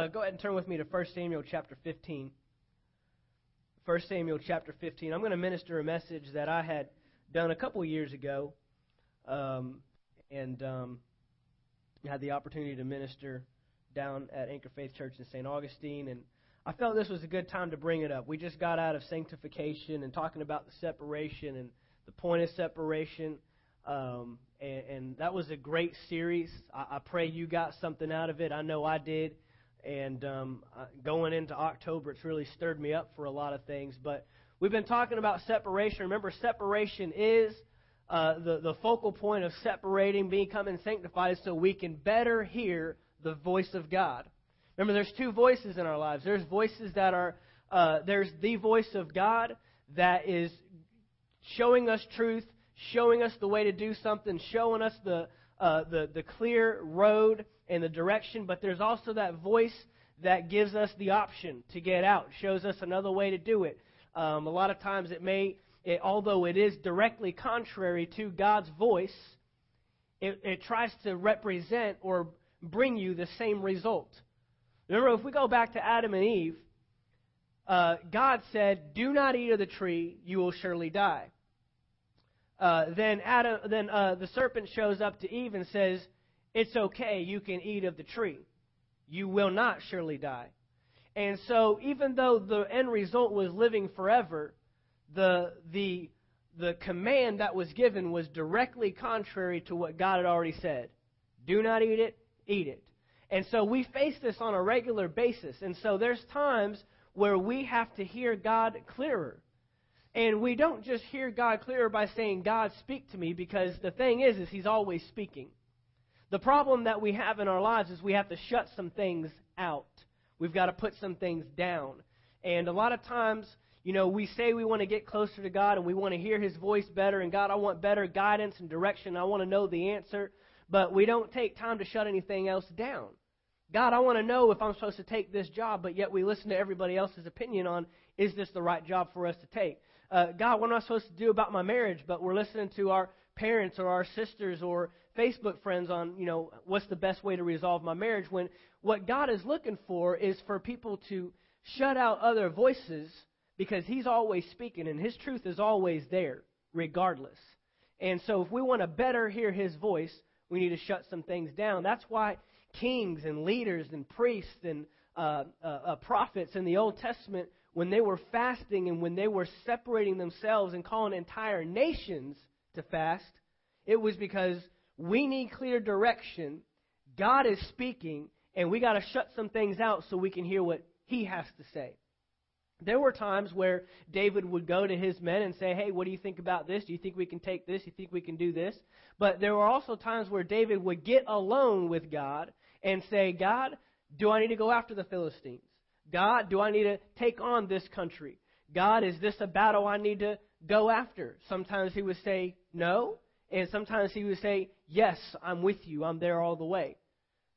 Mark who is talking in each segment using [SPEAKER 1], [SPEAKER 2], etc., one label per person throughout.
[SPEAKER 1] Uh, go ahead and turn with me to 1 Samuel chapter 15. 1 Samuel chapter 15. I'm going to minister a message that I had done a couple years ago, um, and um, had the opportunity to minister down at Anchor Faith Church in St. Augustine, and I felt this was a good time to bring it up. We just got out of sanctification and talking about the separation and the point of separation, um, and, and that was a great series. I, I pray you got something out of it. I know I did. And um, uh, going into October, it's really stirred me up for a lot of things. But we've been talking about separation. Remember, separation is uh, the, the focal point of separating, becoming sanctified, so we can better hear the voice of God. Remember, there's two voices in our lives. There's voices that are, uh, there's the voice of God that is showing us truth, showing us the way to do something, showing us the, uh, the, the clear road and the direction, but there's also that voice that gives us the option to get out, shows us another way to do it. Um, a lot of times it may, it, although it is directly contrary to God's voice, it, it tries to represent or bring you the same result. Remember, if we go back to Adam and Eve, uh, God said, "Do not eat of the tree; you will surely die." Uh, then Adam, then uh, the serpent shows up to Eve and says, "It's okay. You can eat of the tree. You will not surely die." And so, even though the end result was living forever, the the the command that was given was directly contrary to what God had already said. Do not eat it, eat it. And so we face this on a regular basis. And so there's times where we have to hear God clearer. And we don't just hear God clearer by saying, God, speak to me, because the thing is, is He's always speaking. The problem that we have in our lives is we have to shut some things out. We've got to put some things down. And a lot of times, you know, we say we want to get closer to God and we want to hear His voice better. And God, I want better guidance and direction. I want to know the answer. But we don't take time to shut anything else down. God, I want to know if I'm supposed to take this job, but yet we listen to everybody else's opinion on is this the right job for us to take? uh, God, what am I supposed to do about my marriage? But we're listening to our parents or our sisters or Facebook friends on, you know, what's the best way to resolve my marriage when what God is looking for is for people to shut out other voices because He's always speaking and His truth is always there, regardless. And so if we want to better hear His voice, we need to shut some things down. That's why kings and leaders and priests and uh, uh, uh, prophets in the Old Testament when they were fasting and when they were separating themselves and calling entire nations to fast, it was because we need clear direction. God is speaking, and we got to shut some things out so we can hear what He has to say. There were times where David would go to his men and say, Hey, what do you think about this? Do you think we can take this? Do you think we can do this? But there were also times where David would get alone with God and say, God, do I need to go after the Philistines? God, do I need to take on this country? God, is this a battle I need to go after? Sometimes he would say no, and sometimes he would say, Yes, I'm with you. I'm there all the way.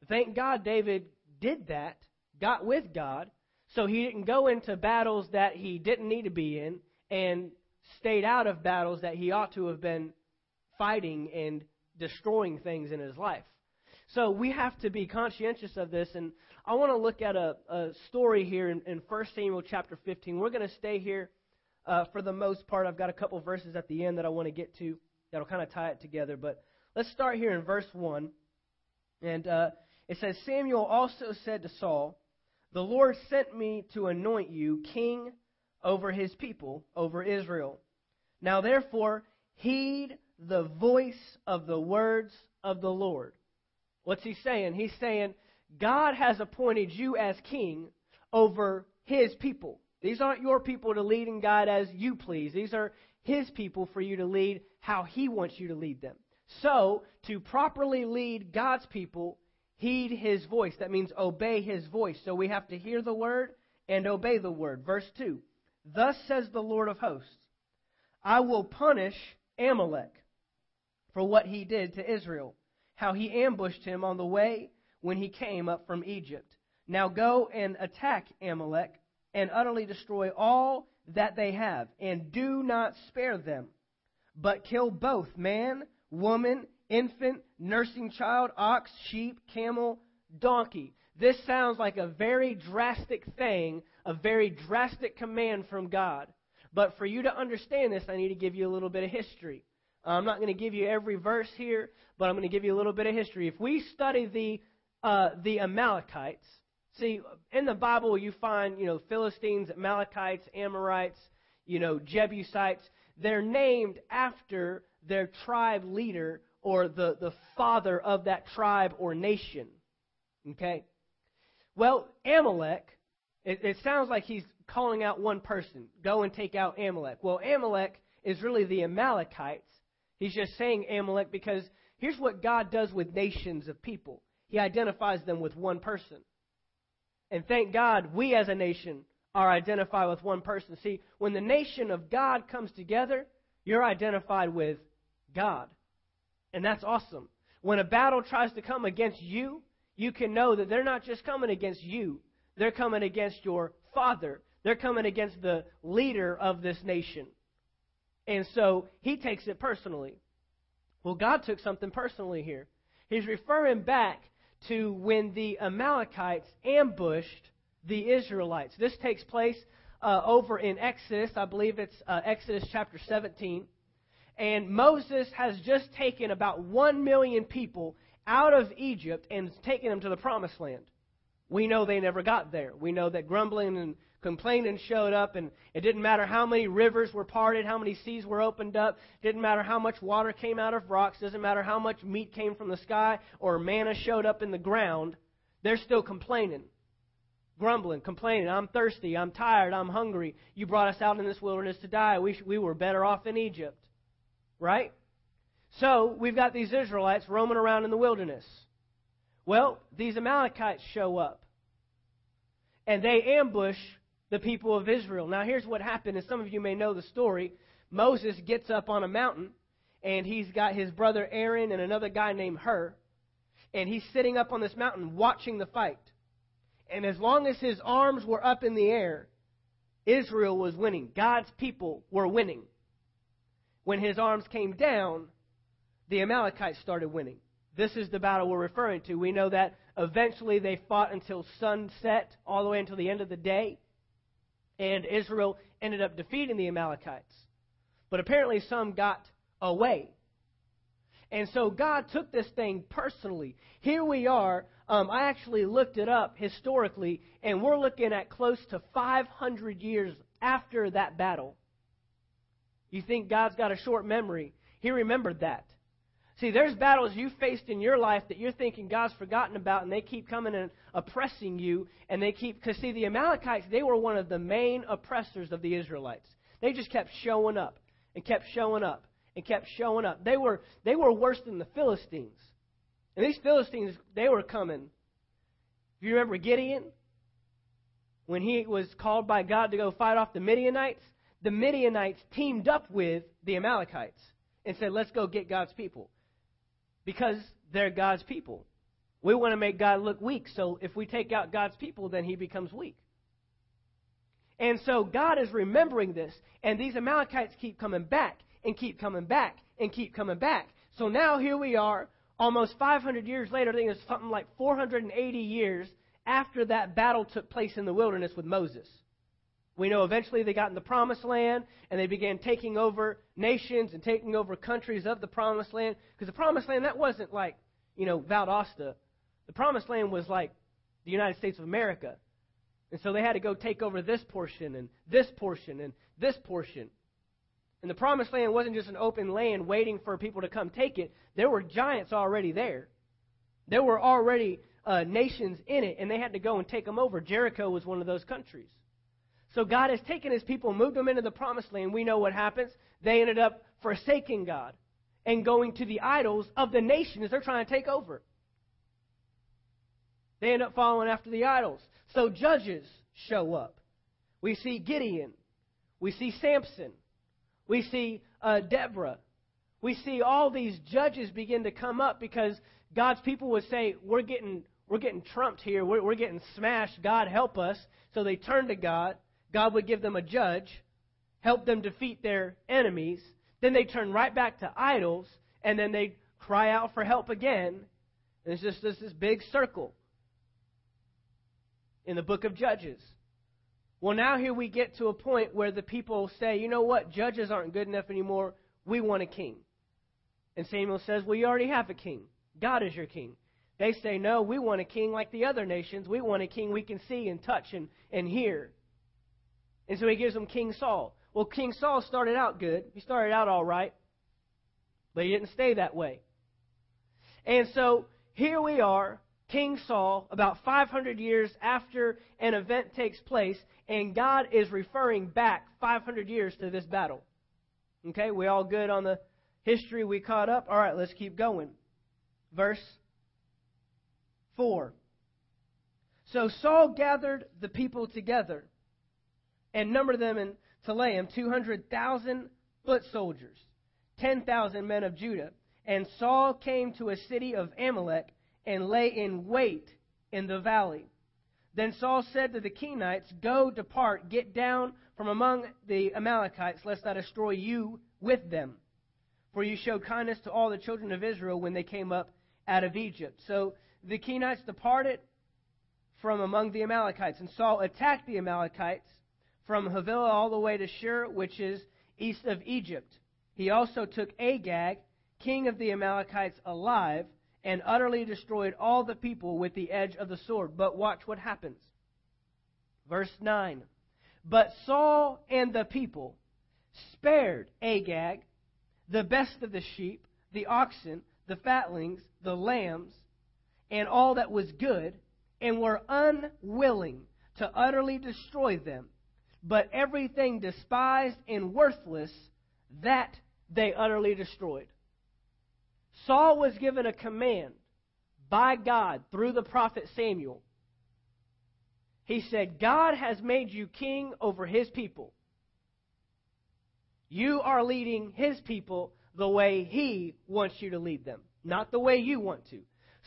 [SPEAKER 1] Thank God David did that, got with God, so he didn't go into battles that he didn't need to be in and stayed out of battles that he ought to have been fighting and destroying things in his life. So we have to be conscientious of this. And I want to look at a, a story here in, in 1 Samuel chapter 15. We're going to stay here uh, for the most part. I've got a couple verses at the end that I want to get to that'll kind of tie it together. But let's start here in verse 1. And uh, it says Samuel also said to Saul, The Lord sent me to anoint you king over his people, over Israel. Now therefore, heed the voice of the words of the Lord. What's he saying? He's saying, God has appointed you as king over his people. These aren't your people to lead and guide as you please. These are his people for you to lead how he wants you to lead them. So, to properly lead God's people, heed his voice. That means obey his voice. So we have to hear the word and obey the word. Verse 2 Thus says the Lord of hosts I will punish Amalek for what he did to Israel how he ambushed him on the way when he came up from Egypt. Now go and attack Amalek and utterly destroy all that they have, and do not spare them, but kill both man, woman, infant, nursing child, ox, sheep, camel, donkey. this sounds like a very drastic thing, a very drastic command from God. But for you to understand this, I need to give you a little bit of history. I'm not going to give you every verse here, but I'm going to give you a little bit of history. If we study the uh, the Amalekites, see in the Bible you find you know Philistines, Amalekites, Amorites, you know Jebusites. They're named after their tribe leader or the, the father of that tribe or nation. Okay? Well, Amalek, it, it sounds like he's calling out one person. Go and take out Amalek. Well, Amalek is really the Amalekites. He's just saying Amalek because here's what God does with nations of people He identifies them with one person. And thank God we as a nation are identified with one person. See, when the nation of God comes together, you're identified with God. And that's awesome. When a battle tries to come against you, you can know that they're not just coming against you, they're coming against your father. They're coming against the leader of this nation. And so he takes it personally. Well, God took something personally here. He's referring back to when the Amalekites ambushed the Israelites. This takes place uh, over in Exodus. I believe it's uh, Exodus chapter 17. And Moses has just taken about one million people out of Egypt and taken them to the promised land. We know they never got there. We know that grumbling and complaining showed up, and it didn't matter how many rivers were parted, how many seas were opened up, didn't matter how much water came out of rocks, doesn't matter how much meat came from the sky or manna showed up in the ground, they're still complaining. Grumbling, complaining, I'm thirsty, I'm tired, I'm hungry. You brought us out in this wilderness to die. We, sh- we were better off in Egypt. Right? So, we've got these Israelites roaming around in the wilderness. Well, these Amalekites show up. And they ambush the people of Israel. Now, here's what happened, and some of you may know the story. Moses gets up on a mountain, and he's got his brother Aaron and another guy named Hur, and he's sitting up on this mountain watching the fight. And as long as his arms were up in the air, Israel was winning. God's people were winning. When his arms came down, the Amalekites started winning. This is the battle we're referring to. We know that eventually they fought until sunset, all the way until the end of the day. And Israel ended up defeating the Amalekites. But apparently some got away. And so God took this thing personally. Here we are. Um, I actually looked it up historically, and we're looking at close to 500 years after that battle. You think God's got a short memory. He remembered that. See, there's battles you faced in your life that you're thinking God's forgotten about, and they keep coming and oppressing you, and they keep. Because, see, the Amalekites, they were one of the main oppressors of the Israelites. They just kept showing up and kept showing up and kept showing up. They were, they were worse than the Philistines. And these Philistines, they were coming. If you remember Gideon, when he was called by God to go fight off the Midianites, the Midianites teamed up with the Amalekites and said, let's go get God's people. Because they're God's people. We want to make God look weak, so if we take out God's people, then he becomes weak. And so God is remembering this, and these Amalekites keep coming back and keep coming back and keep coming back. So now here we are, almost 500 years later, I think it's something like 480 years after that battle took place in the wilderness with Moses. We know eventually they got in the promised land and they began taking over nations and taking over countries of the promised land. Because the promised land, that wasn't like, you know, Valdosta. The promised land was like the United States of America. And so they had to go take over this portion and this portion and this portion. And the promised land wasn't just an open land waiting for people to come take it. There were giants already there. There were already uh, nations in it, and they had to go and take them over. Jericho was one of those countries. So God has taken his people, moved them into the promised land. We know what happens. They ended up forsaking God and going to the idols of the nations they're trying to take over. They end up following after the idols. So judges show up. We see Gideon. We see Samson. We see uh, Deborah. We see all these judges begin to come up because God's people would say, We're getting, we're getting trumped here. We're, we're getting smashed. God, help us. So they turn to God. God would give them a judge, help them defeat their enemies. Then they turn right back to idols, and then they cry out for help again. And it's just this, this big circle. in the book of Judges. Well, now here we get to a point where the people say, you know what, judges aren't good enough anymore. We want a king. And Samuel says, well, you already have a king. God is your king. They say, no, we want a king like the other nations. We want a king we can see and touch and, and hear. And so he gives them King Saul. Well, King Saul started out good. He started out all right. But he didn't stay that way. And so here we are, King Saul, about 500 years after an event takes place, and God is referring back 500 years to this battle. Okay, we all good on the history we caught up? All right, let's keep going. Verse 4. So Saul gathered the people together and numbered them in Telaim 200,000 foot soldiers, 10,000 men of Judah. And Saul came to a city of Amalek and lay in wait in the valley. Then Saul said to the Kenites, Go, depart, get down from among the Amalekites, lest I destroy you with them. For you showed kindness to all the children of Israel when they came up out of Egypt. So the Kenites departed from among the Amalekites, and Saul attacked the Amalekites from Havilah all the way to Shur, which is east of Egypt. He also took Agag, king of the Amalekites, alive, and utterly destroyed all the people with the edge of the sword. But watch what happens. Verse 9. But Saul and the people spared Agag, the best of the sheep, the oxen, the fatlings, the lambs, and all that was good, and were unwilling to utterly destroy them. But everything despised and worthless, that they utterly destroyed. Saul was given a command by God through the prophet Samuel. He said, God has made you king over his people. You are leading his people the way he wants you to lead them, not the way you want to.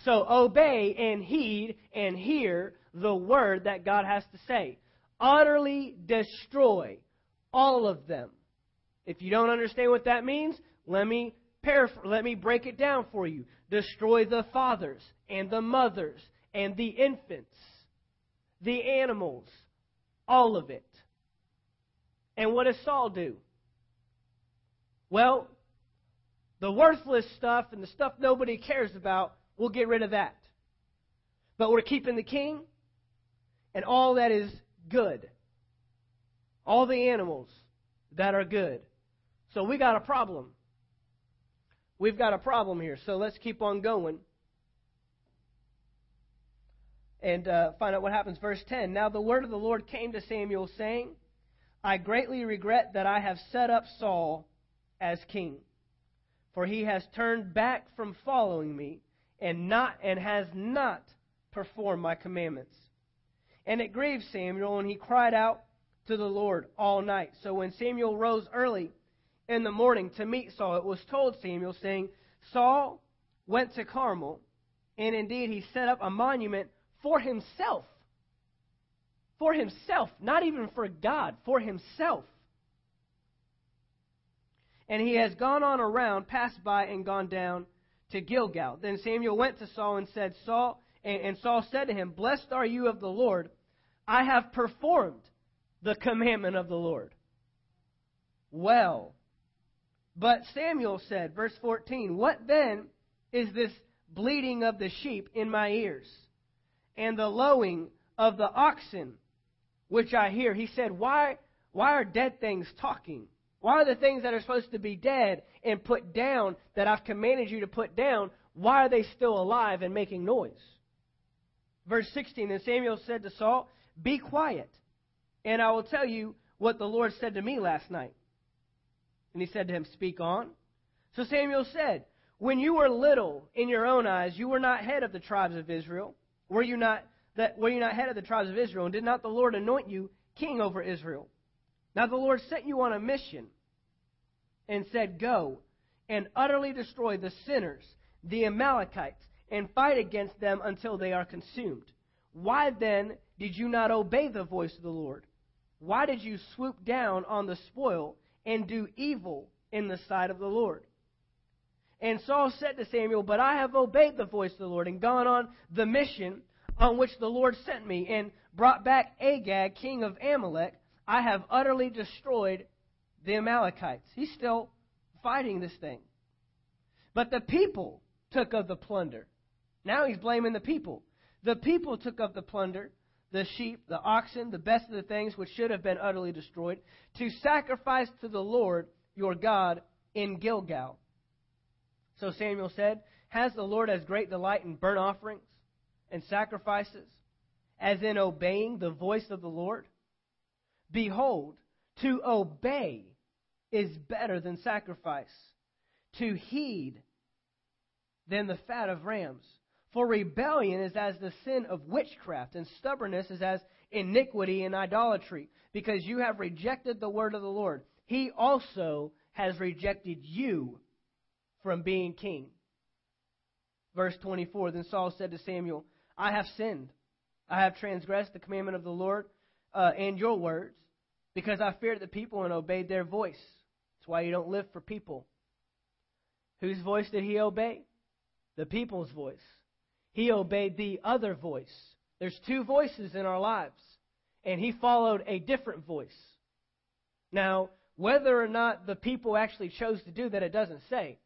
[SPEAKER 1] So obey and heed and hear the word that God has to say. Utterly destroy all of them. If you don't understand what that means, let me let me break it down for you. Destroy the fathers and the mothers and the infants, the animals, all of it. And what does Saul do? Well, the worthless stuff and the stuff nobody cares about, we'll get rid of that. But we're keeping the king and all that is good. All the animals that are good. So we got a problem. We've got a problem here. So let's keep on going and uh, find out what happens. Verse 10 Now the word of the Lord came to Samuel, saying, I greatly regret that I have set up Saul as king, for he has turned back from following me and not and has not performed my commandments. And it grieved Samuel, and he cried out to the Lord all night. So when Samuel rose early in the morning to meet Saul, it was told Samuel, saying, Saul went to Carmel, and indeed he set up a monument for himself. For himself, not even for God, for himself. And he has gone on around, passed by, and gone down to Gilgal. Then Samuel went to Saul and said, Saul, and, Saul said to him, Blessed are you of the Lord. I have performed the commandment of the Lord. Well, but Samuel said, verse 14, What then is this bleating of the sheep in my ears, and the lowing of the oxen which I hear? He said, Why, why are dead things talking? Why are the things that are supposed to be dead and put down that I've commanded you to put down, why are they still alive and making noise? Verse 16 And Samuel said to Saul, Be quiet, and I will tell you what the Lord said to me last night. And he said to him, Speak on. So Samuel said, When you were little in your own eyes, you were not head of the tribes of Israel. Were you not that were you not head of the tribes of Israel? And did not the Lord anoint you king over Israel? Now the Lord sent you on a mission and said, Go and utterly destroy the sinners, the Amalekites, and fight against them until they are consumed. Why then did you not obey the voice of the Lord? Why did you swoop down on the spoil and do evil in the sight of the Lord. And Saul said to Samuel, But I have obeyed the voice of the Lord and gone on the mission on which the Lord sent me. And brought back Agag, king of Amalek, I have utterly destroyed the Amalekites. He's still fighting this thing. But the people took of the plunder. Now he's blaming the people. The people took up the plunder, the sheep, the oxen, the best of the things which should have been utterly destroyed, to sacrifice to the Lord your God in Gilgal. So Samuel said, Has the Lord as great delight in burnt offerings and sacrifices as in obeying the voice of the Lord? Behold, to obey is better than sacrifice, to heed than the fat of rams. For rebellion is as the sin of witchcraft, and stubbornness is as iniquity and idolatry, because you have rejected the word of the Lord. He also has rejected you from being king. Verse 24 Then Saul said to Samuel, I have sinned. I have transgressed the commandment of the Lord uh, and your words, because I feared the people and obeyed their voice. That's why you don't live for people. Whose voice did he obey? The people's voice. He obeyed the other voice. There's two voices in our lives, and he followed a different voice. Now, whether or not the people actually chose to do that, it doesn't say.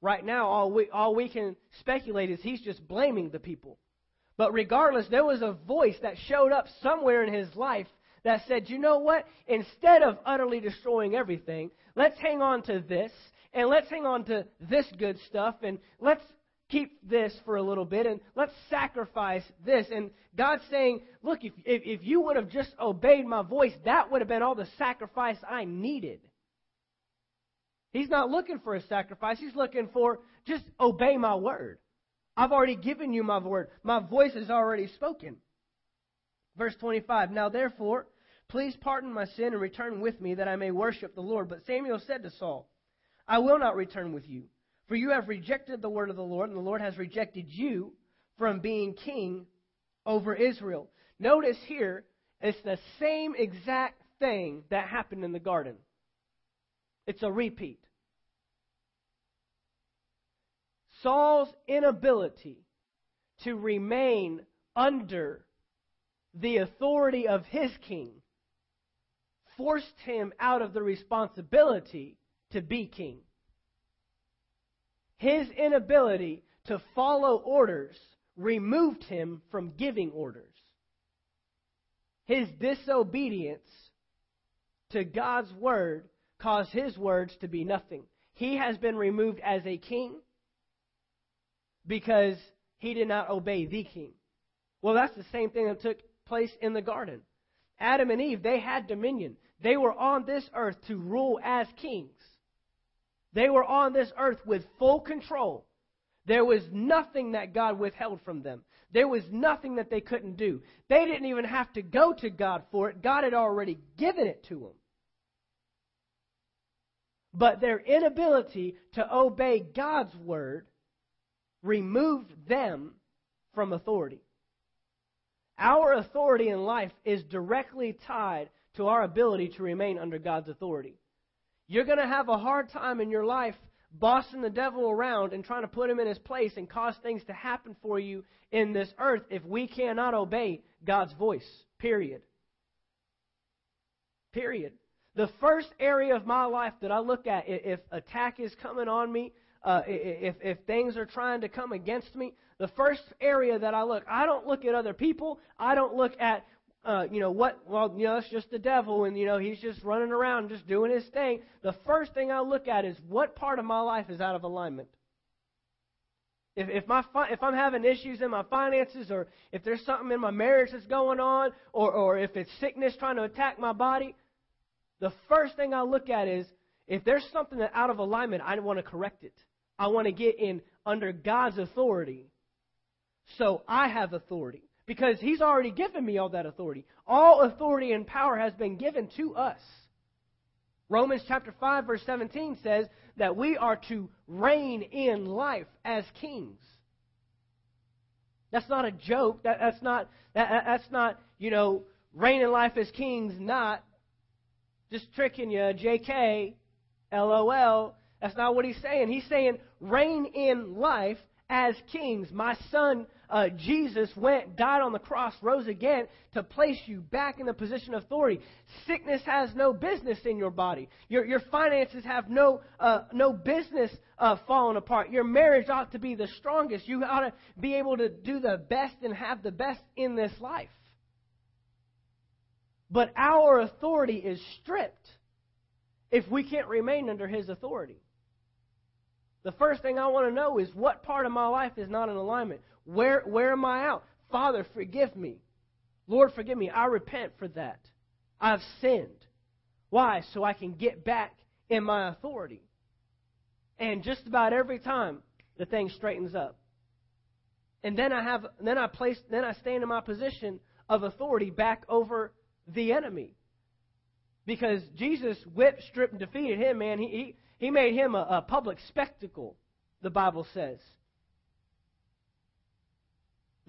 [SPEAKER 1] Right now, all we, all we can speculate is he's just blaming the people. But regardless, there was a voice that showed up somewhere in his life that said, you know what? Instead of utterly destroying everything, let's hang on to this, and let's hang on to this good stuff, and let's keep this for a little bit, and let's sacrifice this. And God's saying, look, if, if, you would have just obeyed my voice, that would have been all the sacrifice I needed. He's not looking for a sacrifice. He's looking for just obey my word. I've already given you my word. My voice is already spoken. Verse 25 Now therefore, please pardon my sin and return with me that I may worship the Lord. But Samuel said to Saul, I will not return with you, for you have rejected the word of the Lord, and the Lord has rejected you from being king over Israel. Notice here, it's the same exact thing that happened in the garden. It's a repeat. Saul's inability to remain under the authority of his king forced him out of the responsibility to be king. His inability to follow orders removed him from giving orders. His disobedience to God's word caused his words to be nothing. He has been removed as a king because he did not obey the king. Well, that's the same thing that took place in the garden. Adam and Eve, they had dominion. They were on this earth to rule as kings. They were on this earth with full control. There was nothing that God withheld from them. There was nothing that they couldn't do. They didn't even have to go to God for it. God had already given it to them. But their inability to obey God's word removed them from authority. Our authority in life is directly tied to our ability to remain under God's authority. You're going to have a hard time in your life bossing the devil around and trying to put him in his place and cause things to happen for you in this earth if we cannot obey God's voice. Period. Period. The first area of my life that I look at, if attack is coming on me, uh, if, if things are trying to come against me, the first area that I look, I don't look at other people. I don't look at, uh, you know, what, well, you know, it's just the devil and, you know, he's just running around just doing his thing. The first thing I look at is what part of my life is out of alignment. If, if, my, if I'm having issues in my finances, or if there's something in my marriage that's going on, or, or if it's sickness trying to attack my body, the first thing I look at is if there's something that's out of alignment, I want to correct it. I want to get in under God's authority. So I have authority. Because He's already given me all that authority. All authority and power has been given to us. Romans chapter 5, verse 17 says that we are to reign in life as kings. That's not a joke. That, that's not that, that's not, you know, reign in life as kings, not just tricking you, JK, LOL. That's not what he's saying. He's saying, reign in life as kings. My son uh, Jesus went, died on the cross, rose again to place you back in the position of authority. Sickness has no business in your body. Your, your finances have no, uh, no business uh, falling apart. Your marriage ought to be the strongest. You ought to be able to do the best and have the best in this life. But our authority is stripped if we can't remain under His authority. The first thing I want to know is what part of my life is not in alignment? Where, where am I out? Father, forgive me. Lord, forgive me. I repent for that. I've sinned. Why? So I can get back in my authority. And just about every time, the thing straightens up. And then I have, then I place, then I stand in my position of authority back over the enemy. Because Jesus whipped, stripped, and defeated him, man. He, he, he made him a, a public spectacle, the Bible says.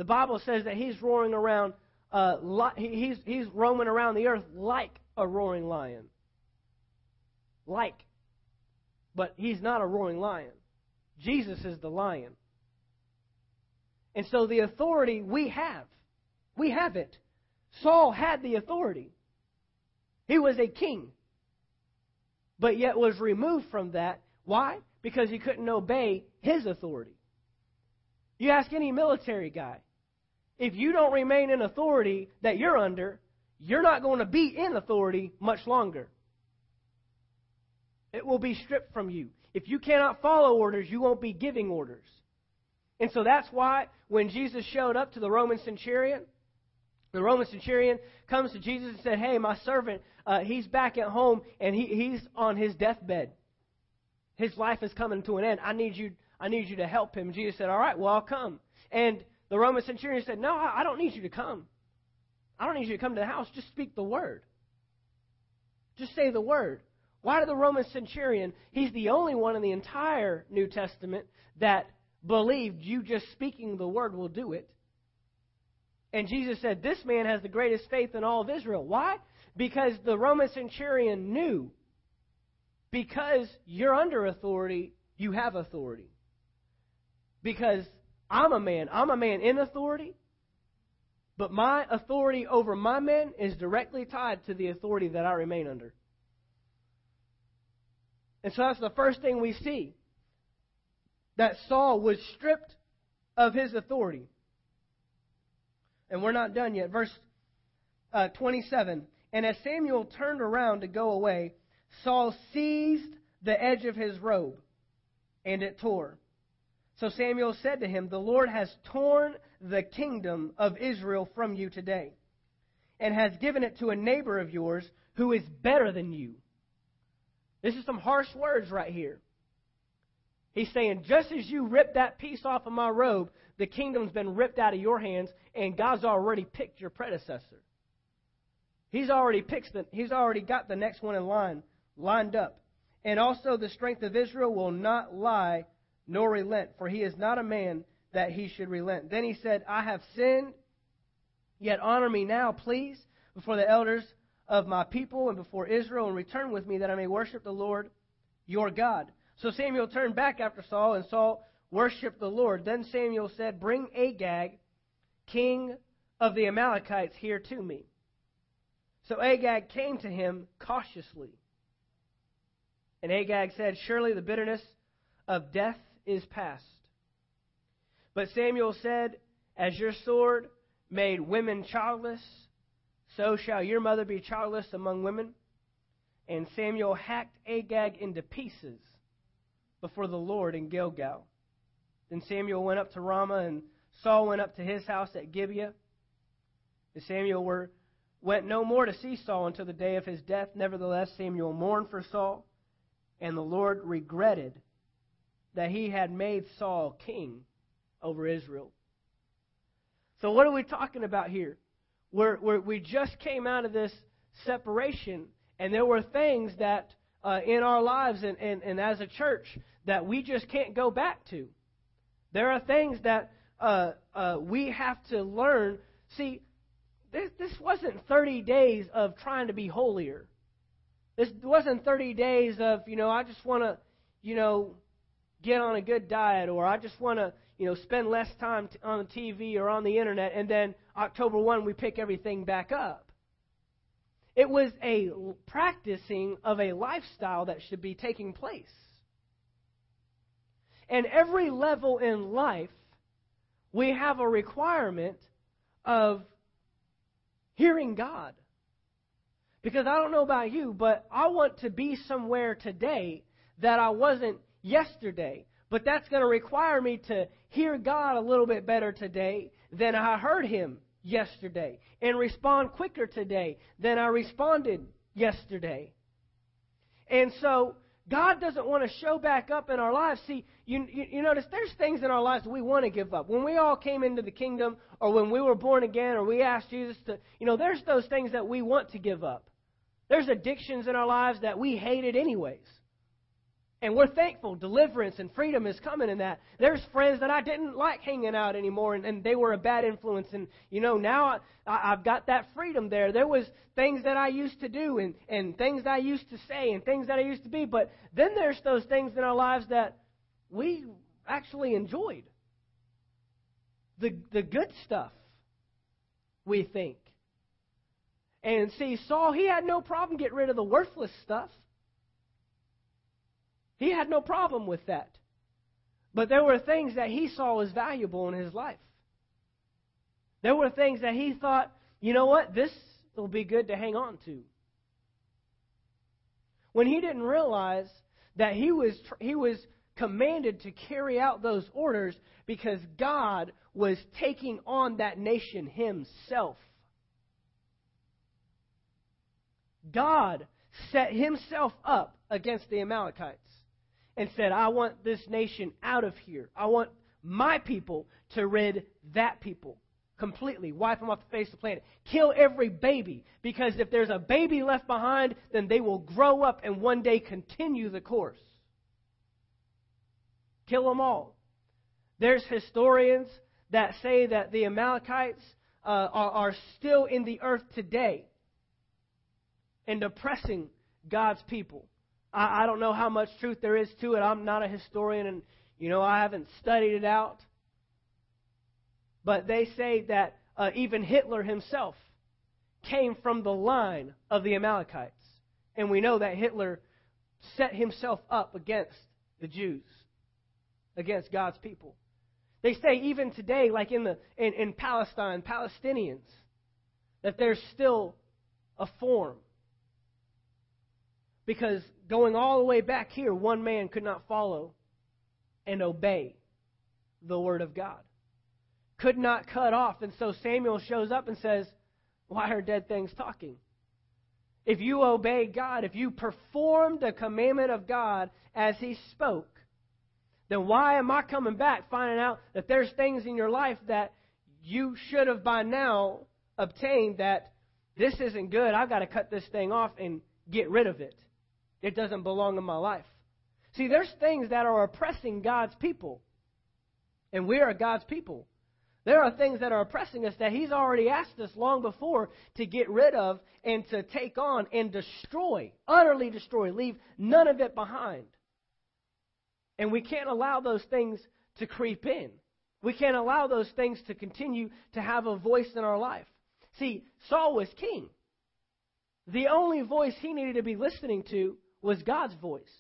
[SPEAKER 1] The Bible says that he's roaring around, uh, li- he's, he's roaming around the earth like a roaring lion. Like. But he's not a roaring lion. Jesus is the lion. And so the authority we have, we have it. Saul had the authority. He was a king but yet was removed from that. Why? Because he couldn't obey his authority. You ask any military guy, if you don't remain in authority that you're under, you're not going to be in authority much longer. It will be stripped from you. If you cannot follow orders, you won't be giving orders. And so that's why when Jesus showed up to the Roman centurion, the Roman centurion comes to Jesus and said, Hey, my servant, uh, he's back at home and he, he's on his deathbed. His life is coming to an end. I need you, I need you to help him. Jesus said, All right, well, I'll come. And the Roman centurion said, No, I don't need you to come. I don't need you to come to the house. Just speak the word. Just say the word. Why did the Roman centurion, he's the only one in the entire New Testament that believed you just speaking the word will do it. And Jesus said, This man has the greatest faith in all of Israel. Why? Because the Roman centurion knew because you're under authority, you have authority. Because I'm a man, I'm a man in authority, but my authority over my men is directly tied to the authority that I remain under. And so that's the first thing we see that Saul was stripped of his authority. And we're not done yet. Verse uh, 27. And as Samuel turned around to go away, Saul seized the edge of his robe, and it tore. So Samuel said to him, The Lord has torn the kingdom of Israel from you today, and has given it to a neighbor of yours who is better than you. This is some harsh words right here. He's saying, just as you ripped that piece off of my robe, the kingdom's been ripped out of your hands, and God's already picked your predecessor. He's already picked the, he's already got the next one in line lined up. And also the strength of Israel will not lie nor relent, for he is not a man that he should relent. Then he said, I have sinned, yet honor me now, please, before the elders of my people and before Israel, and return with me that I may worship the Lord your God. So Samuel turned back after Saul, and Saul worshiped the Lord. Then Samuel said, Bring Agag, king of the Amalekites, here to me. So Agag came to him cautiously. And Agag said, Surely the bitterness of death is past. But Samuel said, As your sword made women childless, so shall your mother be childless among women. And Samuel hacked Agag into pieces before the Lord in Gilgal. Then Samuel went up to Ramah, and Saul went up to his house at Gibeah. And Samuel were, went no more to see Saul until the day of his death. Nevertheless, Samuel mourned for Saul, and the Lord regretted that he had made Saul king over Israel. So, what are we talking about here? We're, we're, we just came out of this separation, and there were things that uh, in our lives and, and, and as a church that we just can't go back to. There are things that uh, uh, we have to learn. See, this, this wasn't 30 days of trying to be holier. This wasn't 30 days of, you know, I just want to, you know, get on a good diet or I just want to, you know, spend less time t- on the TV or on the internet, and then October 1, we pick everything back up. It was a practicing of a lifestyle that should be taking place. And every level in life, we have a requirement of hearing God. Because I don't know about you, but I want to be somewhere today that I wasn't yesterday. But that's going to require me to hear God a little bit better today than I heard Him yesterday and respond quicker today than I responded yesterday. And so God doesn't want to show back up in our lives. See, you, you, you, notice there's things in our lives we want to give up. When we all came into the kingdom, or when we were born again, or we asked Jesus to, you know, there's those things that we want to give up. There's addictions in our lives that we hated anyways. And we're thankful deliverance and freedom is coming in that. There's friends that I didn't like hanging out anymore, and, and they were a bad influence. And, you know, now I, I've got that freedom there. There was things that I used to do and, and things I used to say and things that I used to be. But then there's those things in our lives that we actually enjoyed. The, the good stuff, we think. And see, Saul, he had no problem getting rid of the worthless stuff. He had no problem with that. But there were things that he saw as valuable in his life. There were things that he thought, you know what, this will be good to hang on to. When he didn't realize that he was, he was commanded to carry out those orders because God was taking on that nation himself. God set himself up against the Amalekites and said, I want this nation out of here. I want my people to rid that people completely, wipe them off the face of the planet. Kill every baby, because if there's a baby left behind, then they will grow up and one day continue the course. Kill them all. There's historians that say that the Amalekites uh, are, are still in the earth today and oppressing God's people. I, I don't know how much truth there is to it. I'm not a historian, and you know I haven't studied it out. But they say that uh, even Hitler himself came from the line of the Amalekites, and we know that Hitler set himself up against the Jews, against God's people. They say even today, like in the in, in Palestine, Palestinians, that there's still a form because going all the way back here, one man could not follow and obey the Word of God. Could not cut off. And so Samuel shows up and says, Why are dead things talking? If you obey God, if you perform the commandment of God as He spoke, then why am I coming back finding out that there's things in your life that you should have by now obtained that this isn't good? I've got to cut this thing off and get rid of it. It doesn't belong in my life. See, there's things that are oppressing God's people. And we are God's people. There are things that are oppressing us that He's already asked us long before to get rid of and to take on and destroy, utterly destroy, leave none of it behind. And we can't allow those things to creep in. We can't allow those things to continue to have a voice in our life. See, Saul was king. The only voice he needed to be listening to was God's voice.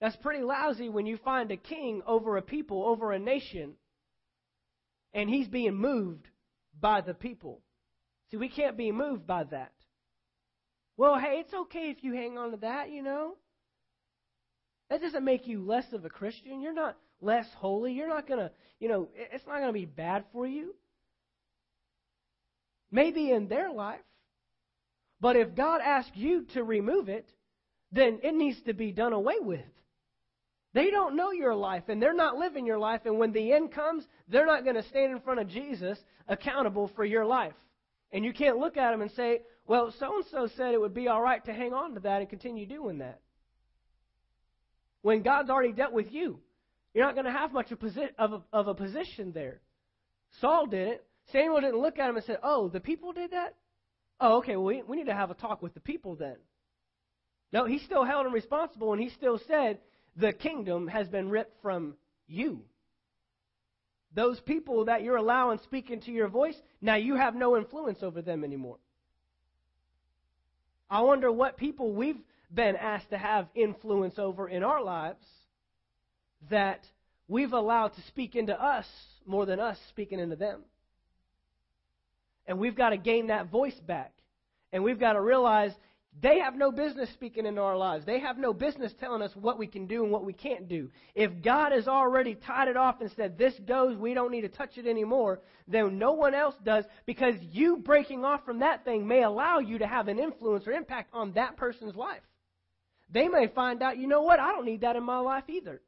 [SPEAKER 1] That's pretty lousy when you find a king over a people, over a nation, and he's being moved by the people. See, we can't be moved by that. Well, hey, it's okay if you hang on to that, you know. That doesn't make you less of a Christian. You're not less holy. You're not going to, you know, it's not going to be bad for you. Maybe in their life. But if God asks you to remove it, then it needs to be done away with. They don't know your life and they're not living your life. And when the end comes, they're not going to stand in front of Jesus accountable for your life. And you can't look at them and say, well, so and so said it would be all right to hang on to that and continue doing that. When God's already dealt with you, you're not going to have much of a, position there. Saul didn't. Samuel didn't look at him and say, oh, the people did that? Oh, okay, well, we, we need to have a talk with the people then. No, he still held him responsible, and he still said, The kingdom has been ripped from you. Those people that you're allowing speak into your voice, now you have no influence over them anymore. I wonder what people we've been asked to have influence over in our lives that we've allowed to speak into us more than us speaking into them. And we've got to gain that voice back. And we've got to realize they have no business speaking into our lives. They have no business telling us what we can do and what we can't do. If God has already tied it off and said, this goes, we don't need to touch it anymore, then no one else does because you breaking off from that thing may allow you to have an influence or impact on that person's life. They may find out, you know what, I don't need that in my life either.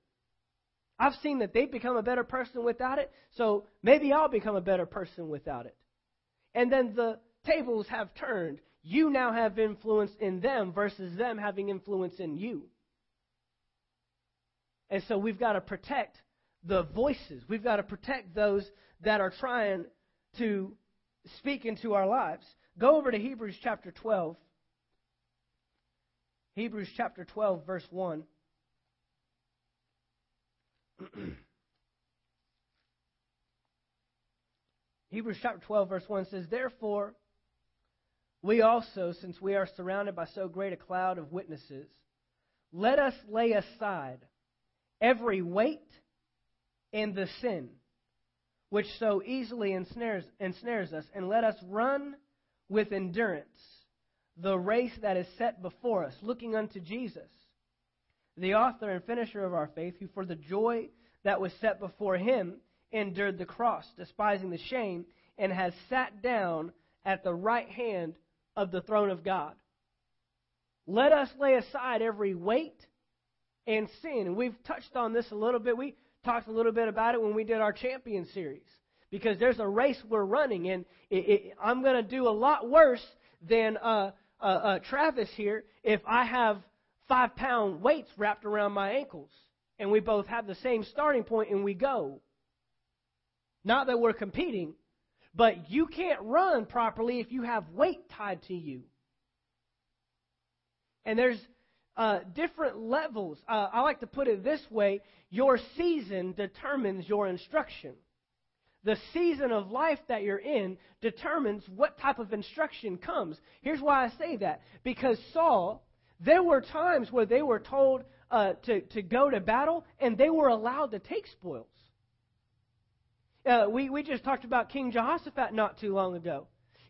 [SPEAKER 1] I've seen that they've become a better person without it, so maybe I'll become a better person without it. And then the tables have turned you now have influence in them versus them having influence in you. And so we've got to protect the voices. We've got to protect those that are trying to speak into our lives. Go over to Hebrews chapter 12. Hebrews chapter 12, verse 1. Hebrews chapter 12, verse 1 says, Therefore, we also, since we are surrounded by so great a cloud of witnesses, let us lay aside every weight and the sin which so easily ensnares, ensnares us, and let us run with endurance the race that is set before us, looking unto Jesus, the author and finisher of our faith, who for the joy that was set before him endured the cross, despising the shame, and has sat down at the right hand of the throne of God. Let us lay aside every weight and sin. And we've touched on this a little bit. We talked a little bit about it when we did our champion series. Because there's a race we're running, and it, it, I'm going to do a lot worse than uh, uh, uh, Travis here if I have five pound weights wrapped around my ankles and we both have the same starting point and we go. Not that we're competing, but you can't run properly if you have weight tied to you. And there's uh, different levels. Uh, I like to put it this way your season determines your instruction. The season of life that you're in determines what type of instruction comes. Here's why I say that. Because Saul, there were times where they were told uh, to, to go to battle, and they were allowed to take spoils. Uh, we, we just talked about King Jehoshaphat not too long ago.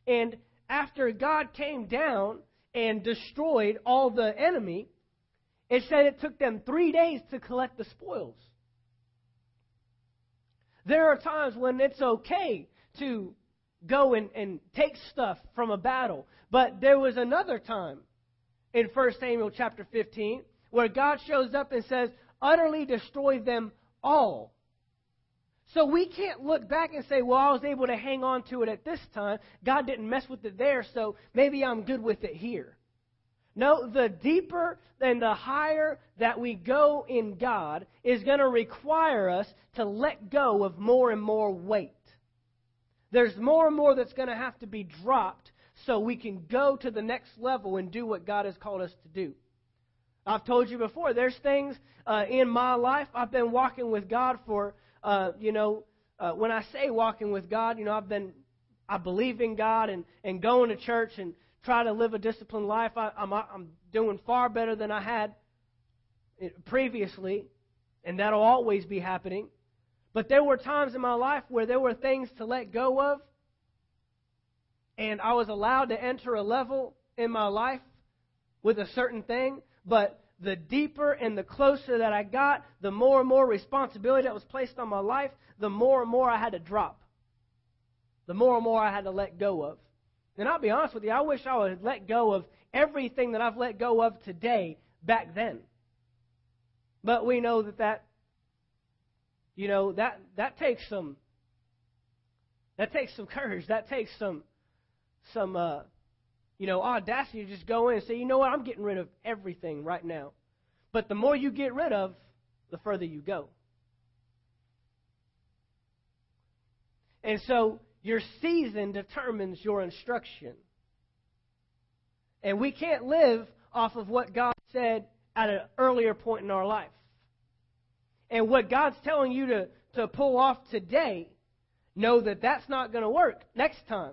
[SPEAKER 1] And after God came down and destroyed all the enemy, it said it took them three days to collect the spoils. There are times when it's okay to go and, and take stuff from a battle. But there was another time in 1 Samuel chapter 15 where God shows up and says, utterly destroy them all. So we can't look back and say, well, I was able to hang on to it at this time. God didn't mess with it there, so maybe I'm good with it here. No, the deeper and the higher that we go in God is going to require us to let go of more and more weight. There's more and more that's going to have to be dropped so we can go to the next level and do what God has called us to do. I've told you before, there's things uh, in my life. I've been walking with God for uh, you know, uh, when I say walking with God, you know, I've been, I believe in God and, and going to church and try to live a disciplined life. I, I'm, I'm doing far better than I had previously, and that'll always be happening. But there were times in my life where there were things to let go of, and I was allowed to enter a level in my life with a certain thing, but the deeper and the closer that I got, the more and more responsibility that was placed on my life, the more and more I had to drop. The more and more I had to let go of. And I'll be honest with you, I wish I would have let go of everything that I've let go of today back then. But we know that that, you know, that, that takes some, that takes some courage. That takes some, some, uh, you know, audacity to just go in and say, you know what, I'm getting rid of everything right now. But the more you get rid of, the further you go. And so your season determines your instruction. And we can't live off of what God said at an earlier point in our life. And what God's telling you to, to pull off today, know that that's not going to work next time.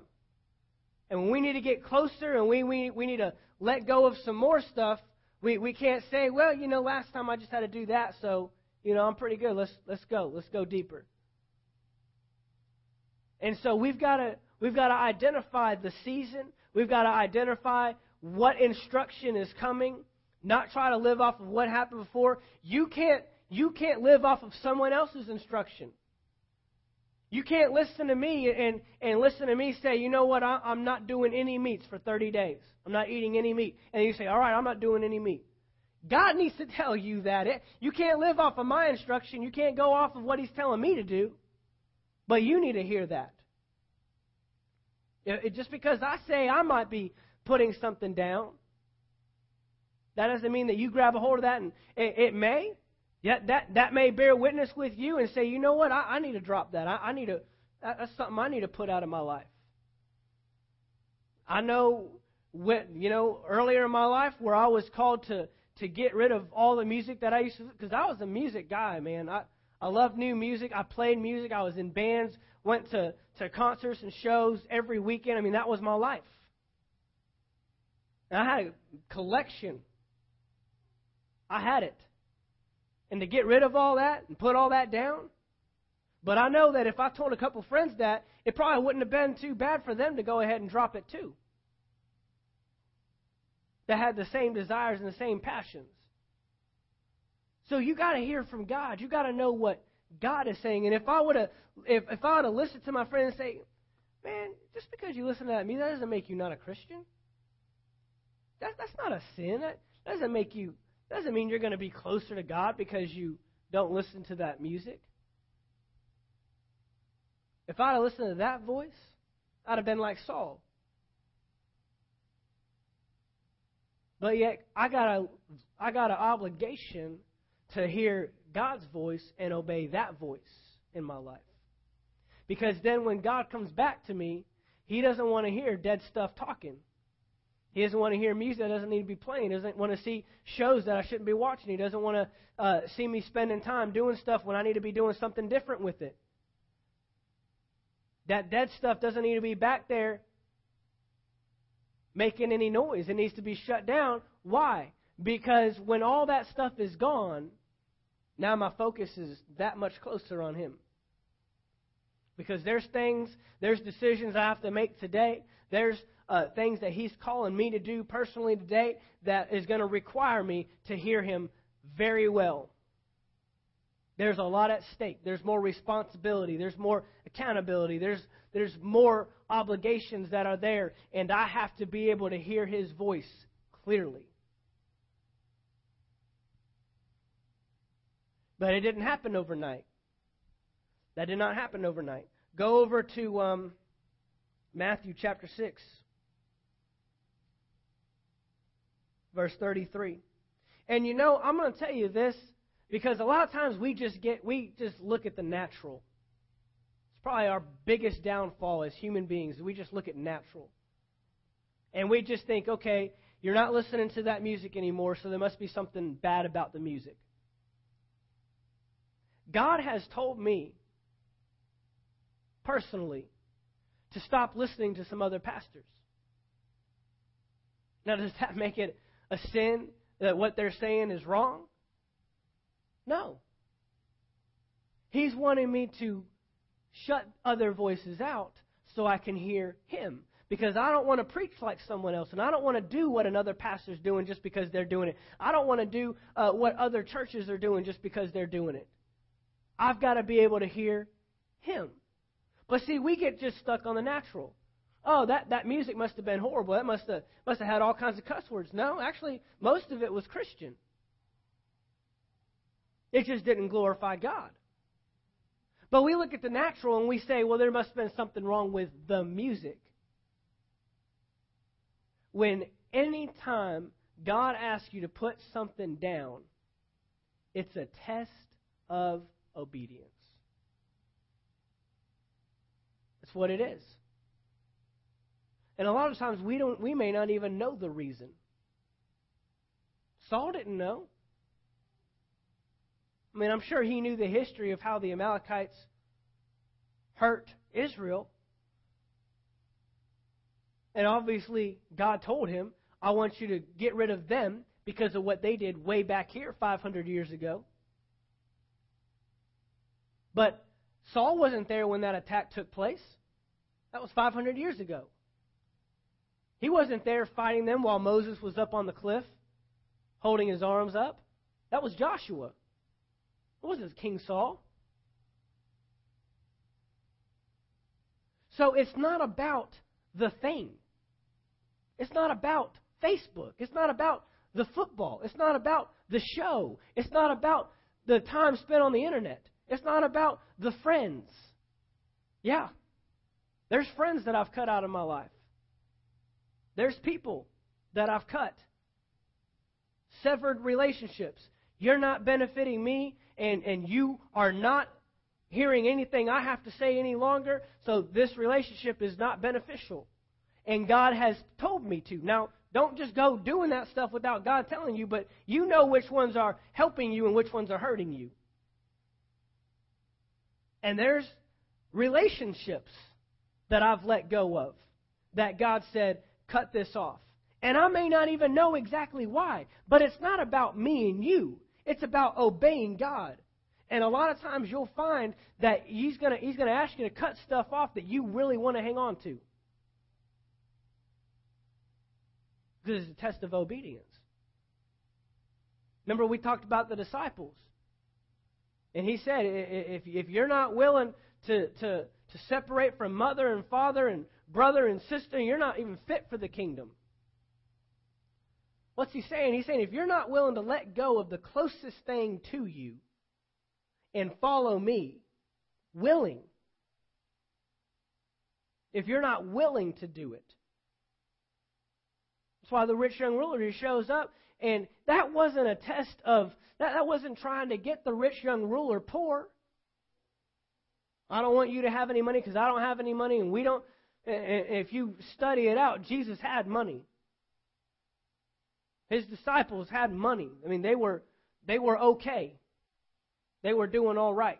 [SPEAKER 1] And when we need to get closer and we, we, we need to let go of some more stuff, we, we can't say, well, you know, last time I just had to do that, so, you know, I'm pretty good. Let's, let's go. Let's go deeper. And so we've got to we've got to identify the season. We've got to identify what instruction is coming. Not try to live off of what happened before. You can't you can't live off of someone else's instruction. You can't listen to me and, and listen to me say, you know what, I, I'm not doing any meats for 30 days. I'm not eating any meat. And you say, all right, I'm not doing any meat. God needs to tell you that. It, You can't live off of my instruction. You can't go off of what He's telling me to do. But you need to hear that. It, just because I say I might be putting something down, that doesn't mean that you grab a hold of that and it, it may. Yeah, that, that may bear witness with you and say, you know what, I, I need to drop that. I, I need to, that, that's something I need to put out of my life. I know, when, you know, earlier in my life where I was called to, to get rid of all the music that I used to, because I was a music guy, man. I, I loved new music. I played music. I was in bands, went to, to concerts and shows every weekend. I mean, that was my life. And I had a collection. I had it. And to get rid of all that and put all that down. But I know that if I told a couple friends that, it probably wouldn't have been too bad for them to go ahead and drop it too. That had the same desires and the same passions. So you got to hear from God. You got to know what God is saying. And if I would have, if if I would have listened to my friend and say, "Man, just because you listen to that that doesn't make you not a Christian. That that's not a sin. That doesn't make you. Doesn't mean you're going to be closer to God because you don't listen to that music. If I'd have listened to that voice, I'd have been like Saul. But yet, I got a, I got an obligation to hear God's voice and obey that voice in my life. Because then when God comes back to me, He doesn't want to hear dead stuff talking. He doesn't want to hear music that doesn't need to be playing. He doesn't want to see shows that I shouldn't be watching. He doesn't want to uh, see me spending time doing stuff when I need to be doing something different with it. That dead stuff doesn't need to be back there making any noise. It needs to be shut down. Why? Because when all that stuff is gone, now my focus is that much closer on Him. Because there's things, there's decisions I have to make today. There's uh, things that He's calling me to do personally today that is going to require me to hear Him very well. There's a lot at stake. There's more responsibility. There's more accountability. There's, there's more obligations that are there. And I have to be able to hear His voice clearly. But it didn't happen overnight. That did not happen overnight. Go over to um, Matthew chapter 6, verse 33. And you know, I'm going to tell you this because a lot of times we just get we just look at the natural. It's probably our biggest downfall as human beings. We just look at natural. And we just think, okay, you're not listening to that music anymore, so there must be something bad about the music. God has told me personally to stop listening to some other pastors. Now, does that make it a sin that what they're saying is wrong? No. He's wanting me to shut other voices out so I can hear Him. Because I don't want to preach like someone else, and I don't want to do what another pastor's doing just because they're doing it. I don't want to do uh, what other churches are doing just because they're doing it. I've got to be able to hear Him. But see, we get just stuck on the natural. Oh, that, that music must have been horrible. That must have, must have had all kinds of cuss words. No, actually, most of it was Christian. It just didn't glorify God. But we look at the natural and we say, well, there must have been something wrong with the music. When any time God asks you to put something down, it's a test of obedience. That's what it is. And a lot of times we don't we may not even know the reason. Saul didn't know. I mean, I'm sure he knew the history of how the Amalekites hurt Israel. And obviously, God told him, I want you to get rid of them because of what they did way back here 500 years ago. But Saul wasn't there when that attack took place. That was 500 years ago. He wasn't there fighting them while Moses was up on the cliff holding his arms up. That was Joshua. It wasn't King Saul. So it's not about the thing. It's not about Facebook. It's not about the football. It's not about the show. It's not about the time spent on the internet. It's not about the friends. Yeah, there's friends that I've cut out of my life. There's people that I've cut. Severed relationships. You're not benefiting me, and, and you are not hearing anything I have to say any longer, so this relationship is not beneficial. And God has told me to. Now, don't just go doing that stuff without God telling you, but you know which ones are helping you and which ones are hurting you. And there's relationships that I've let go of that God said, cut this off. And I may not even know exactly why, but it's not about me and you. It's about obeying God. And a lot of times you'll find that he's going to he's to ask you to cut stuff off that you really want to hang on to. Because it's a test of obedience. Remember, we talked about the disciples. And he said, if, if you're not willing to, to, to separate from mother and father and brother and sister, you're not even fit for the kingdom. What's he saying? He's saying if you're not willing to let go of the closest thing to you and follow me, willing, if you're not willing to do it. That's why the rich young ruler shows up, and that wasn't a test of, that, that wasn't trying to get the rich young ruler poor. I don't want you to have any money because I don't have any money, and we don't. If you study it out, Jesus had money. His disciples had money. I mean, they were they were okay. They were doing all right.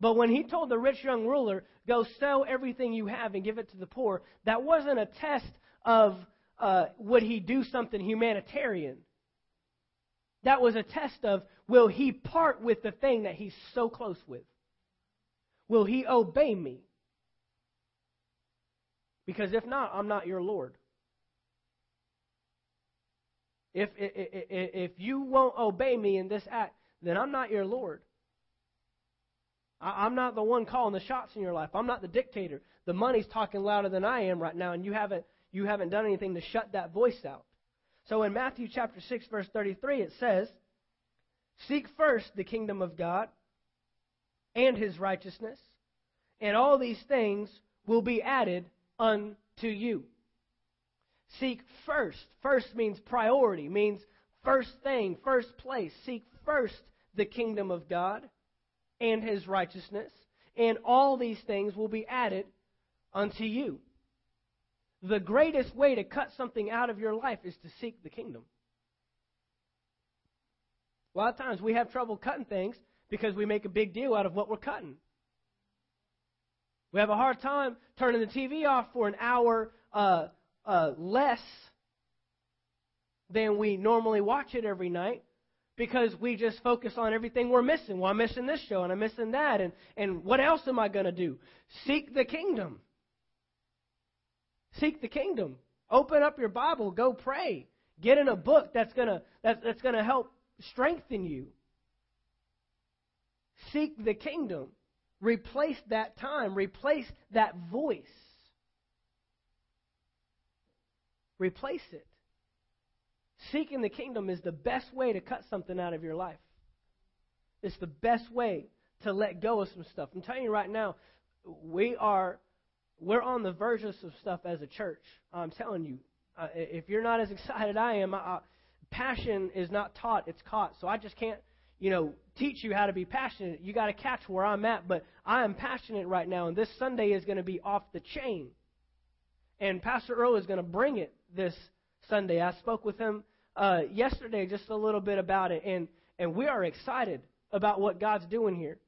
[SPEAKER 1] But when he told the rich young ruler, "Go sell everything you have and give it to the poor," that wasn't a test of uh, would he do something humanitarian. That was a test of will he part with the thing that he's so close with. Will he obey me? Because if not, I'm not your Lord. If, if, if you won't obey me in this act, then I'm not your Lord. I'm not the one calling the shots in your life. I'm not the dictator. The money's talking louder than I am right now, and you haven't, you haven't done anything to shut that voice out. So in Matthew chapter 6, verse 33, it says, Seek first the kingdom of God and his righteousness, and all these things will be added unto you. Seek first. First means priority, means first thing, first place. Seek first the kingdom of God and his righteousness, and all these things will be added unto you. The greatest way to cut something out of your life is to seek the kingdom. A lot of times we have trouble cutting things because we make a big deal out of what we're cutting. We have a hard time turning the TV off for an hour uh, uh, less than we normally watch it every night because we just focus on everything we're missing. Well, I'm missing this show and I'm missing that. And, and what else am I going to do? Seek the kingdom. Seek the kingdom. Open up your Bible. Go pray. Get in a book that's going to that, that's going to help strengthen you. Seek the kingdom. Replace that time. Replace that voice. Replace it. Seeking the kingdom is the best way to cut something out of your life. It's the best way to let go of some stuff. I'm telling you right now, we are we're on the verge of some stuff as a church. I'm telling you, uh, if you're not as excited I am, I, passion is not taught; it's caught. So I just can't, you know, teach you how to be passionate. You got to catch where I'm at. But I am passionate right now, and this Sunday is going to be off the chain. And Pastor Earl is going to bring it this Sunday. I spoke with him uh, yesterday just a little bit about it, and and we are excited about what God's doing here.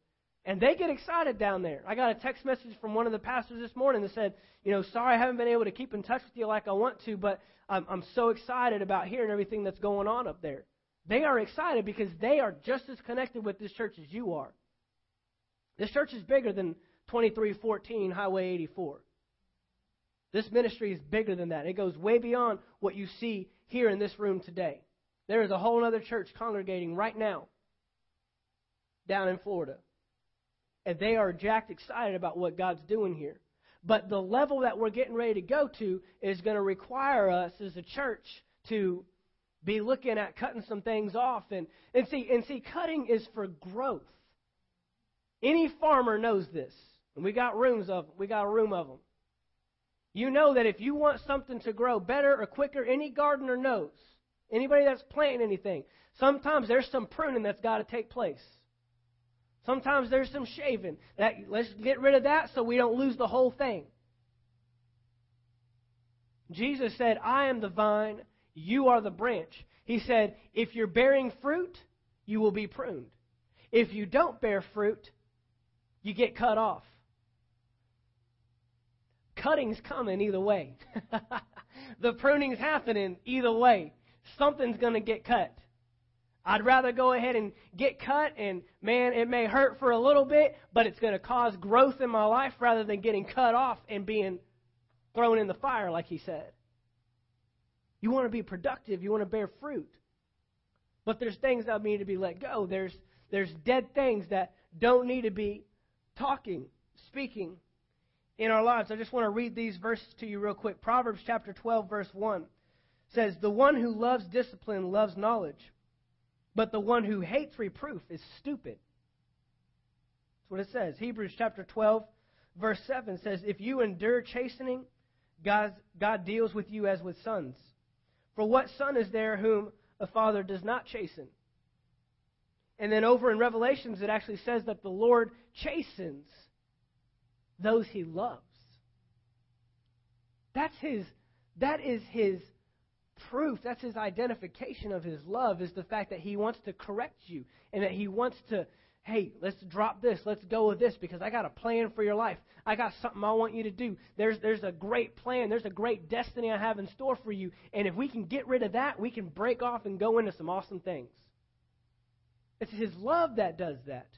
[SPEAKER 1] And they get excited down there. I got a text message from one of the pastors this morning that said, you know, sorry I haven't been able to keep in touch with you like I want to, but I'm, I'm so excited about hearing everything that's going on up there. They are excited because they are just as connected with this church as you are. This church is bigger than 2314 Highway 84. This ministry is bigger than that. It goes way beyond what you see here in this room today. There is a whole other church congregating right now down in Florida. And they are jacked excited about what God's doing here. But the level that we're getting ready to go to is going to require us as a church to be looking at cutting some things off and, and see and see cutting is for growth. Any farmer knows this. And we got rooms of we got a room of them. You know that if you want something to grow better or quicker, any gardener knows. Anybody that's planting anything, sometimes there's some pruning that's got to take place. Sometimes there's some shaving. That let's get rid of that so we don't lose the whole thing. Jesus said, "I am the vine, you are the branch." He said, "If you're bearing fruit, you will be pruned. If you don't bear fruit, you get cut off." Cutting's coming either way. the pruning's happening either way. Something's going to get cut. I'd rather go ahead and get cut, and man, it may hurt for a little bit, but it's going to cause growth in my life rather than getting cut off and being thrown in the fire, like he said. You want to be productive, you want to bear fruit. But there's things that need to be let go. There's, there's dead things that don't need to be talking, speaking in our lives. I just want to read these verses to you real quick. Proverbs chapter 12, verse 1 says, The one who loves discipline loves knowledge but the one who hates reproof is stupid. That's what it says. Hebrews chapter 12, verse 7 says, If you endure chastening, God, God deals with you as with sons. For what son is there whom a father does not chasten? And then over in Revelations, it actually says that the Lord chastens those he loves. That's his, that is his proof, that's his identification of his love, is the fact that he wants to correct you and that he wants to, hey, let's drop this, let's go with this because I got a plan for your life. I got something I want you to do. There's, there's a great plan, there's a great destiny I have in store for you. And if we can get rid of that, we can break off and go into some awesome things. It's his love that does that.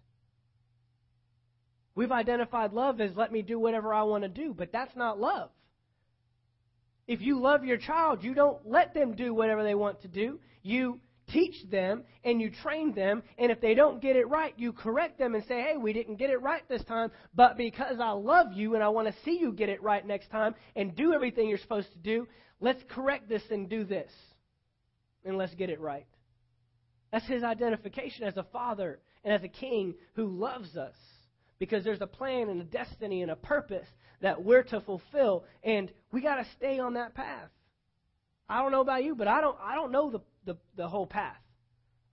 [SPEAKER 1] We've identified love as let me do whatever I want to do, but that's not love. If you love your child, you don't let them do whatever they want to do. You teach them and you train them, and if they don't get it right, you correct them and say, hey, we didn't get it right this time, but because I love you and I want to see you get it right next time and do everything you're supposed to do, let's correct this and do this. And let's get it right. That's his identification as a father and as a king who loves us because there's a plan and a destiny and a purpose that we're to fulfill, and we got to stay on that path. I don't know about you, but I don't I don't know the, the, the whole path.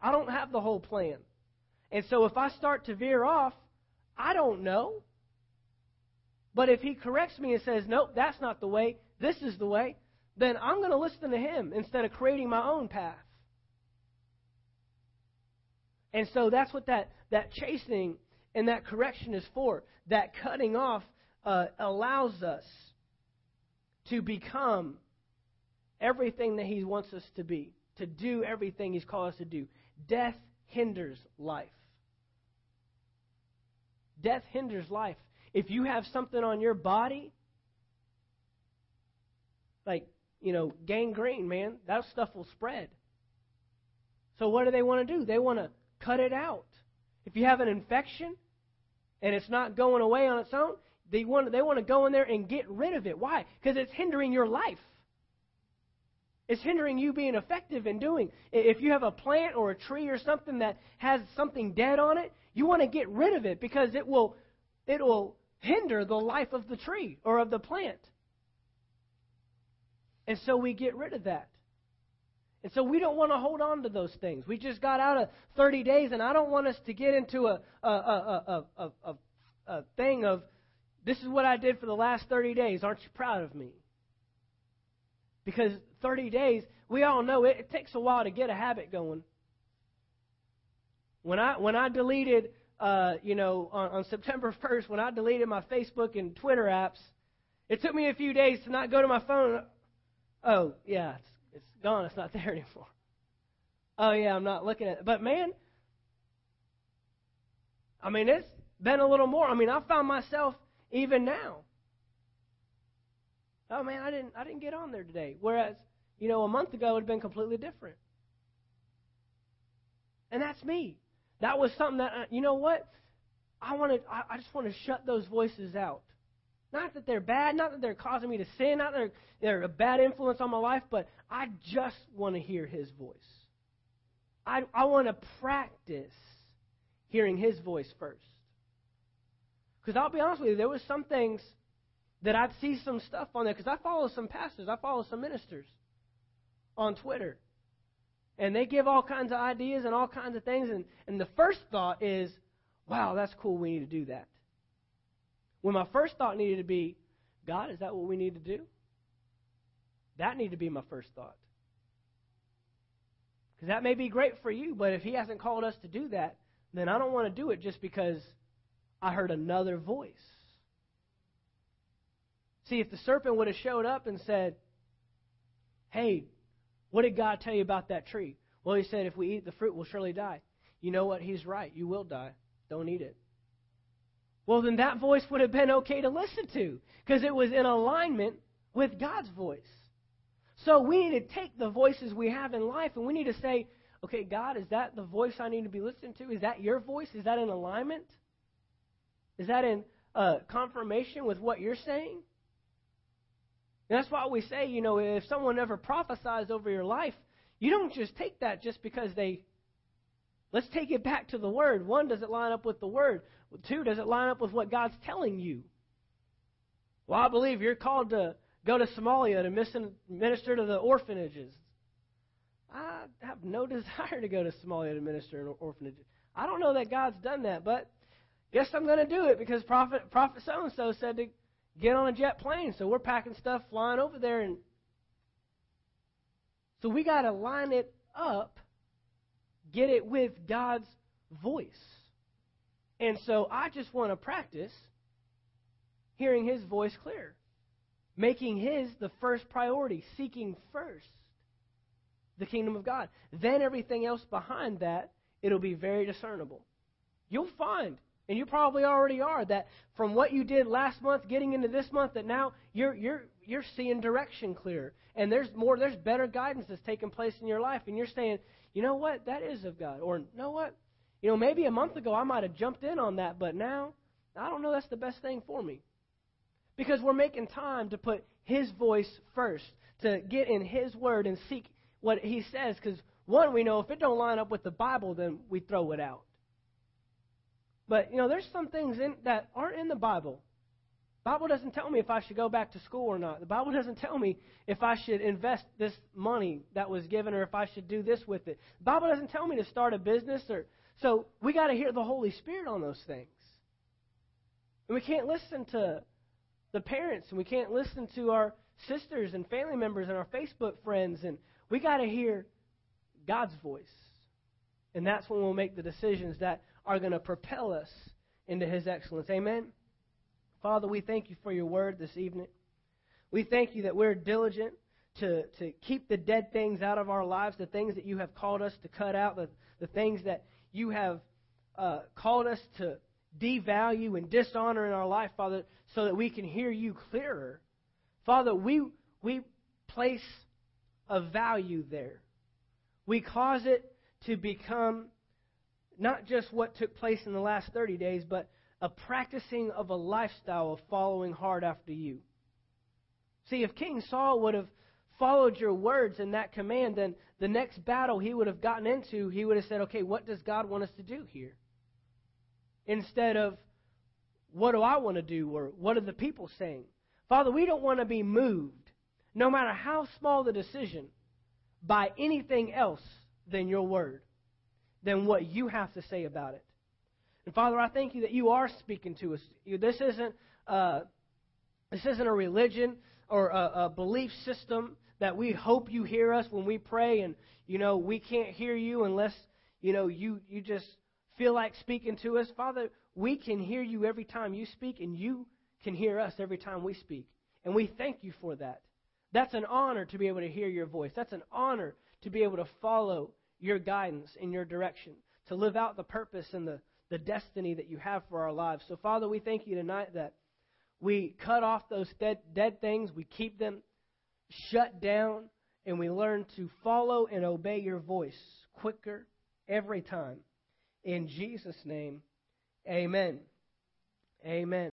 [SPEAKER 1] I don't have the whole plan. And so if I start to veer off, I don't know. But if he corrects me and says, nope, that's not the way, this is the way, then I'm going to listen to him instead of creating my own path. And so that's what that, that chastening and that correction is for. That cutting off uh, allows us to become everything that He wants us to be, to do everything He's called us to do. Death hinders life. Death hinders life. If you have something on your body, like, you know, gangrene, man, that stuff will spread. So what do they want to do? They want to cut it out. If you have an infection and it's not going away on its own, they want, they want to go in there and get rid of it. Why? Because it's hindering your life. It's hindering you being effective in doing. If you have a plant or a tree or something that has something dead on it, you want to get rid of it because it will it will hinder the life of the tree or of the plant. And so we get rid of that. And so we don't want to hold on to those things. We just got out of 30 days, and I don't want us to get into a, a, a, a, a, a thing of this is what I did for the last 30 days. Aren't you proud of me? Because 30 days, we all know it, it takes a while to get a habit going. When I when I deleted, uh, you know, on, on September 1st, when I deleted my Facebook and Twitter apps, it took me a few days to not go to my phone. Oh, yeah, it's, it's gone. It's not there anymore. Oh, yeah, I'm not looking at it. But man, I mean, it's been a little more. I mean, I found myself even now. Oh man, I didn't I didn't get on there today. Whereas, you know, a month ago it would have been completely different. And that's me. That was something that uh, you know what? I want to I, I just want to shut those voices out. Not that they're bad, not that they're causing me to sin, not that they're, they're a bad influence on my life, but I just want to hear his voice. I, I want to practice hearing his voice first. Because I'll be honest with you, there was some things that I'd see some stuff on there because I follow some pastors, I follow some ministers on Twitter. And they give all kinds of ideas and all kinds of things. And, and the first thought is, wow, that's cool. We need to do that. When my first thought needed to be, God, is that what we need to do? That needed to be my first thought. Because that may be great for you, but if He hasn't called us to do that, then I don't want to do it just because I heard another voice. See, if the serpent would have showed up and said, Hey, what did God tell you about that tree? Well, he said, If we eat the fruit, we'll surely die. You know what? He's right. You will die. Don't eat it. Well, then that voice would have been okay to listen to because it was in alignment with God's voice. So we need to take the voices we have in life and we need to say, okay, God, is that the voice I need to be listening to? Is that your voice? Is that in alignment? Is that in uh, confirmation with what you're saying? And that's why we say, you know, if someone ever prophesies over your life, you don't just take that just because they. Let's take it back to the Word. One, does it line up with the Word? Two, does it line up with what God's telling you? Well, I believe you're called to go to Somalia to minister to the orphanages. I have no desire to go to Somalia to minister in orphanages. I don't know that God's done that, but guess I'm going to do it because prophet prophet so and so said to get on a jet plane. So we're packing stuff, flying over there, and so we got to line it up, get it with God's voice. And so I just want to practice hearing His voice clear, making His the first priority, seeking first the kingdom of God. Then everything else behind that, it'll be very discernible. You'll find and you probably already are that from what you did last month getting into this month that now you're you're you're seeing direction clear. And there's more there's better guidance that's taking place in your life. And you're saying you know what? That is of god. Or you know what? You know maybe a month ago i might have jumped in on that but now i don't know that's the best thing for me. Because we're making time to put his voice first to get in his word and seek what he says. Because one we know if it don't line up with the bible then we throw it out but you know, there's some things in, that aren't in the Bible. The Bible doesn't tell me if I should go back to school or not. The Bible doesn't tell me if I should invest this money that was given or if I should do this with it. The Bible doesn't tell me to start a business or so we got to hear the Holy Spirit on those things. And we can't listen to the parents and we can't listen to our sisters and family members and our Facebook friends and we got to hear God's voice. And that's when we'll make the decisions that are going to propel us into His excellence. Amen. Father, we thank you for your word this evening. We thank you that we're diligent to, to keep the dead things out of our lives, the things that you have called us to cut out, the, the things that you have uh, called us to devalue and dishonor in our life, Father, so that we can hear you clearer. Father, we, we place a value there. We cause it to become not just what took place in the last 30 days, but a practicing of a lifestyle of following hard after you. See, if King Saul would have followed your words in that command, then the next battle he would have gotten into, he would have said, okay, what does God want us to do here? Instead of, what do I want to do? Or what are the people saying? Father, we don't want to be moved, no matter how small the decision, by anything else than your word than what you have to say about it. And Father, I thank you that you are speaking to us. This isn't uh, this isn't a religion or a, a belief system that we hope you hear us when we pray, and you know we can't hear you unless you know you you just feel like speaking to us, Father, we can hear you every time you speak, and you can hear us every time we speak. And we thank you for that. That's an honor to be able to hear your voice. That's an honor to be able to follow your guidance in your direction, to live out the purpose and the, the destiny that you have for our lives. So, Father, we thank you tonight that we cut off those dead, dead things, we keep them shut down, and we learn to follow and obey your voice quicker every time. In Jesus' name, amen. Amen.